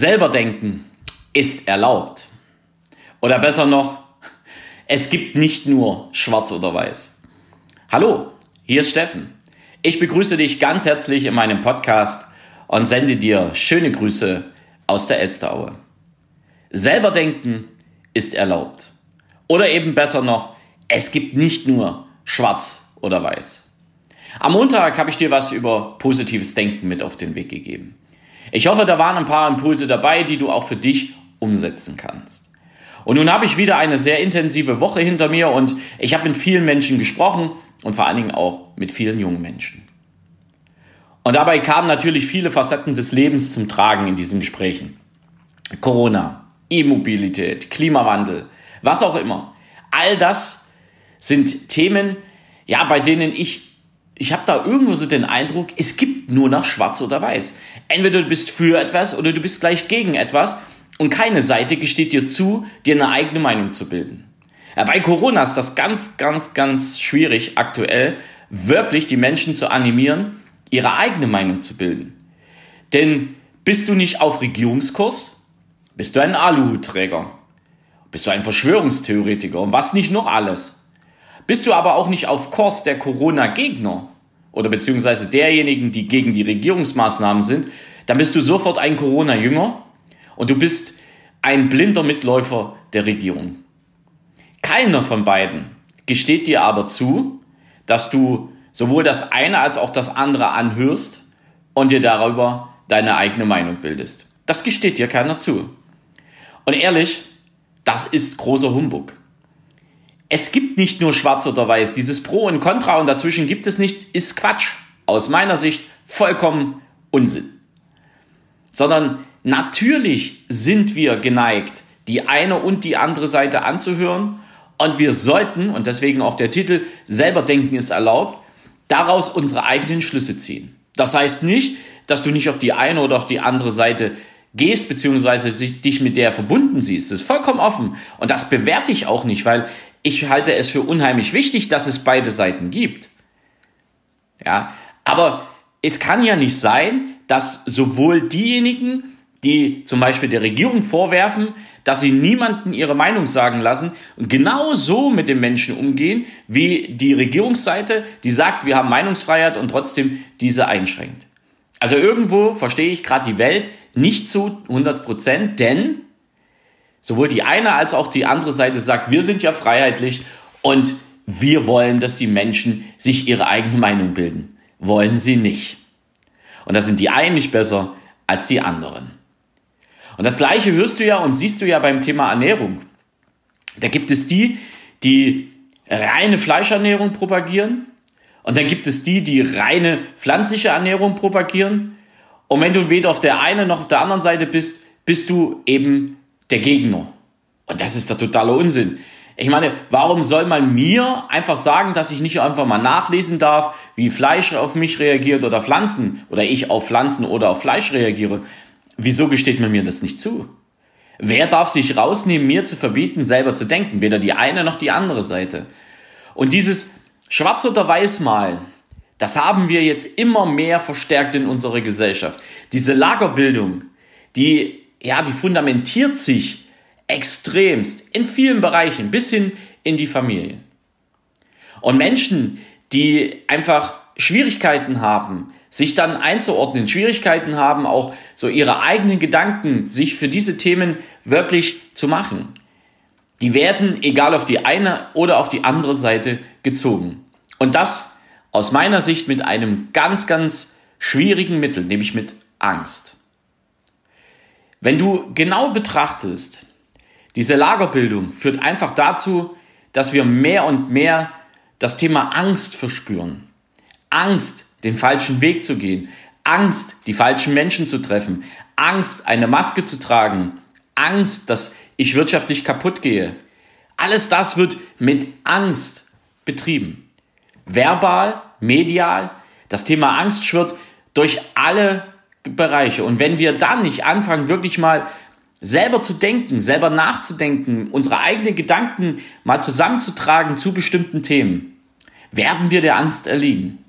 Selber denken ist erlaubt. Oder besser noch, es gibt nicht nur schwarz oder weiß. Hallo, hier ist Steffen. Ich begrüße dich ganz herzlich in meinem Podcast und sende dir schöne Grüße aus der Elsteraue. Selber denken ist erlaubt. Oder eben besser noch, es gibt nicht nur schwarz oder weiß. Am Montag habe ich dir was über positives Denken mit auf den Weg gegeben. Ich hoffe, da waren ein paar Impulse dabei, die du auch für dich umsetzen kannst. Und nun habe ich wieder eine sehr intensive Woche hinter mir und ich habe mit vielen Menschen gesprochen und vor allen Dingen auch mit vielen jungen Menschen. Und dabei kamen natürlich viele Facetten des Lebens zum Tragen in diesen Gesprächen. Corona, E-Mobilität, Klimawandel, was auch immer. All das sind Themen, ja, bei denen ich ich habe da irgendwo so den Eindruck, es gibt nur noch schwarz oder weiß. Entweder du bist für etwas oder du bist gleich gegen etwas und keine Seite gesteht dir zu, dir eine eigene Meinung zu bilden. Bei Corona ist das ganz, ganz, ganz schwierig aktuell, wirklich die Menschen zu animieren, ihre eigene Meinung zu bilden. Denn bist du nicht auf Regierungskurs, bist du ein Aluhutträger, bist du ein Verschwörungstheoretiker und was nicht noch alles. Bist du aber auch nicht auf Kurs der Corona-Gegner oder beziehungsweise derjenigen, die gegen die Regierungsmaßnahmen sind, dann bist du sofort ein Corona-Jünger und du bist ein blinder Mitläufer der Regierung. Keiner von beiden gesteht dir aber zu, dass du sowohl das eine als auch das andere anhörst und dir darüber deine eigene Meinung bildest. Das gesteht dir keiner zu. Und ehrlich, das ist großer Humbug es gibt nicht nur schwarz oder weiß. Dieses Pro und Contra und dazwischen gibt es nichts, ist Quatsch. Aus meiner Sicht vollkommen Unsinn. Sondern natürlich sind wir geneigt, die eine und die andere Seite anzuhören. Und wir sollten, und deswegen auch der Titel, selber denken ist erlaubt, daraus unsere eigenen Schlüsse ziehen. Das heißt nicht, dass du nicht auf die eine oder auf die andere Seite gehst, beziehungsweise dich mit der verbunden siehst. Das ist vollkommen offen. Und das bewerte ich auch nicht, weil ich halte es für unheimlich wichtig, dass es beide Seiten gibt. Ja, aber es kann ja nicht sein, dass sowohl diejenigen, die zum Beispiel der Regierung vorwerfen, dass sie niemanden ihre Meinung sagen lassen und genau so mit den Menschen umgehen, wie die Regierungsseite, die sagt, wir haben Meinungsfreiheit und trotzdem diese einschränkt. Also irgendwo verstehe ich gerade die Welt nicht zu 100 Prozent, denn Sowohl die eine als auch die andere Seite sagt, wir sind ja freiheitlich und wir wollen, dass die Menschen sich ihre eigene Meinung bilden. Wollen sie nicht. Und da sind die einen nicht besser als die anderen. Und das Gleiche hörst du ja und siehst du ja beim Thema Ernährung. Da gibt es die, die reine Fleischernährung propagieren. Und dann gibt es die, die reine pflanzliche Ernährung propagieren. Und wenn du weder auf der einen noch auf der anderen Seite bist, bist du eben der Gegner. Und das ist der totale Unsinn. Ich meine, warum soll man mir einfach sagen, dass ich nicht einfach mal nachlesen darf, wie Fleisch auf mich reagiert oder Pflanzen oder ich auf Pflanzen oder auf Fleisch reagiere? Wieso gesteht man mir das nicht zu? Wer darf sich rausnehmen, mir zu verbieten, selber zu denken? Weder die eine noch die andere Seite. Und dieses Schwarz oder Weiß malen, das haben wir jetzt immer mehr verstärkt in unserer Gesellschaft. Diese Lagerbildung, die ja, die fundamentiert sich extremst in vielen Bereichen bis hin in die Familie. Und Menschen, die einfach Schwierigkeiten haben, sich dann einzuordnen, Schwierigkeiten haben, auch so ihre eigenen Gedanken sich für diese Themen wirklich zu machen, die werden, egal auf die eine oder auf die andere Seite, gezogen. Und das aus meiner Sicht mit einem ganz, ganz schwierigen Mittel, nämlich mit Angst. Wenn du genau betrachtest, diese Lagerbildung führt einfach dazu, dass wir mehr und mehr das Thema Angst verspüren. Angst, den falschen Weg zu gehen. Angst, die falschen Menschen zu treffen. Angst, eine Maske zu tragen. Angst, dass ich wirtschaftlich kaputt gehe. Alles das wird mit Angst betrieben. Verbal, medial. Das Thema Angst schwirrt durch alle Bereiche. Und wenn wir dann nicht anfangen, wirklich mal selber zu denken, selber nachzudenken, unsere eigenen Gedanken mal zusammenzutragen zu bestimmten Themen, werden wir der Angst erliegen.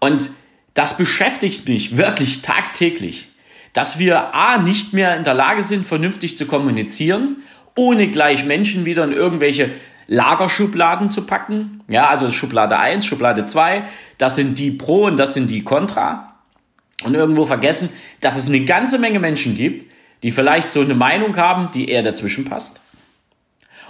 Und das beschäftigt mich wirklich tagtäglich. dass wir A, nicht mehr in der Lage sind, vernünftig zu kommunizieren, ohne gleich Menschen wieder in irgendwelche Lagerschubladen zu packen. Ja, also Schublade 1, Schublade 2, das sind die Pro und das sind die Contra. Und irgendwo vergessen, dass es eine ganze Menge Menschen gibt, die vielleicht so eine Meinung haben, die eher dazwischen passt.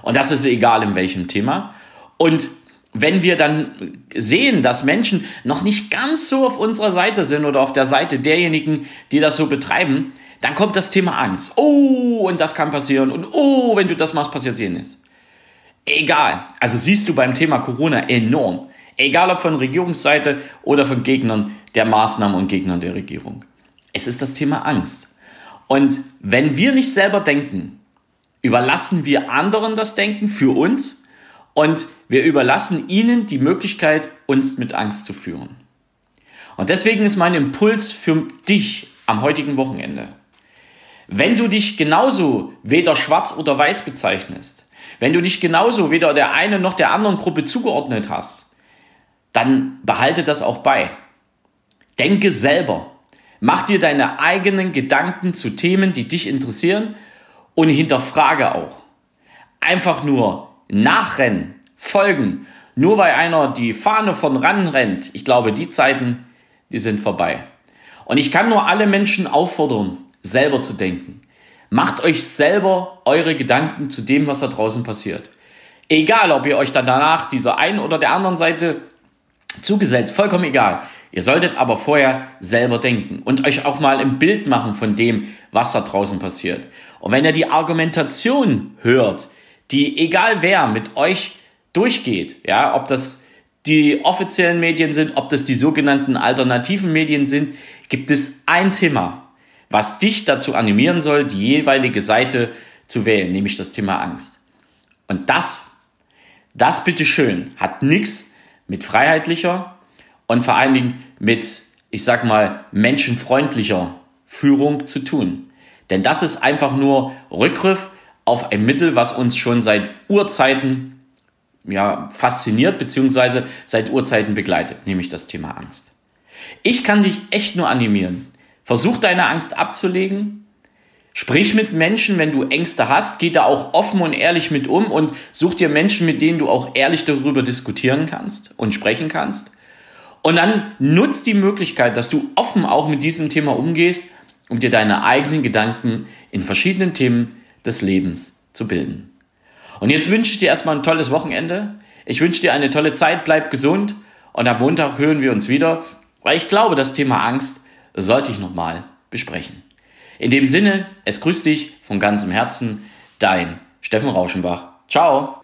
Und das ist egal in welchem Thema. Und wenn wir dann sehen, dass Menschen noch nicht ganz so auf unserer Seite sind oder auf der Seite derjenigen, die das so betreiben, dann kommt das Thema Angst. Oh, und das kann passieren. Und oh, wenn du das machst, passiert jenes. Egal. Also siehst du beim Thema Corona enorm. Egal ob von Regierungsseite oder von Gegnern der Maßnahmen und Gegnern der Regierung. Es ist das Thema Angst. Und wenn wir nicht selber denken, überlassen wir anderen das Denken für uns und wir überlassen ihnen die Möglichkeit, uns mit Angst zu führen. Und deswegen ist mein Impuls für dich am heutigen Wochenende. Wenn du dich genauso weder schwarz oder weiß bezeichnest, wenn du dich genauso weder der einen noch der anderen Gruppe zugeordnet hast, dann behalte das auch bei. Denke selber. Mach dir deine eigenen Gedanken zu Themen, die dich interessieren und hinterfrage auch. Einfach nur nachrennen, folgen, nur weil einer die Fahne von ran rennt. Ich glaube, die Zeiten, die sind vorbei. Und ich kann nur alle Menschen auffordern, selber zu denken. Macht euch selber eure Gedanken zu dem, was da draußen passiert. Egal, ob ihr euch dann danach dieser einen oder der anderen Seite zugesetzt, vollkommen egal. Ihr solltet aber vorher selber denken und euch auch mal ein Bild machen von dem, was da draußen passiert. Und wenn ihr die Argumentation hört, die egal wer mit euch durchgeht, ja, ob das die offiziellen Medien sind, ob das die sogenannten alternativen Medien sind, gibt es ein Thema, was dich dazu animieren soll, die jeweilige Seite zu wählen, nämlich das Thema Angst. Und das, das bitteschön, hat nichts mit freiheitlicher und vor allen Dingen mit, ich sag mal, menschenfreundlicher Führung zu tun. Denn das ist einfach nur Rückgriff auf ein Mittel, was uns schon seit Urzeiten ja, fasziniert, beziehungsweise seit Urzeiten begleitet, nämlich das Thema Angst. Ich kann dich echt nur animieren. Versuch deine Angst abzulegen. Sprich mit Menschen, wenn du Ängste hast. Geh da auch offen und ehrlich mit um und such dir Menschen, mit denen du auch ehrlich darüber diskutieren kannst und sprechen kannst. Und dann nutzt die Möglichkeit, dass du offen auch mit diesem Thema umgehst, um dir deine eigenen Gedanken in verschiedenen Themen des Lebens zu bilden. Und jetzt wünsche ich dir erstmal ein tolles Wochenende. Ich wünsche dir eine tolle Zeit, bleib gesund und am Montag hören wir uns wieder, weil ich glaube, das Thema Angst sollte ich nochmal besprechen. In dem Sinne, es grüßt dich von ganzem Herzen, dein Steffen Rauschenbach. Ciao!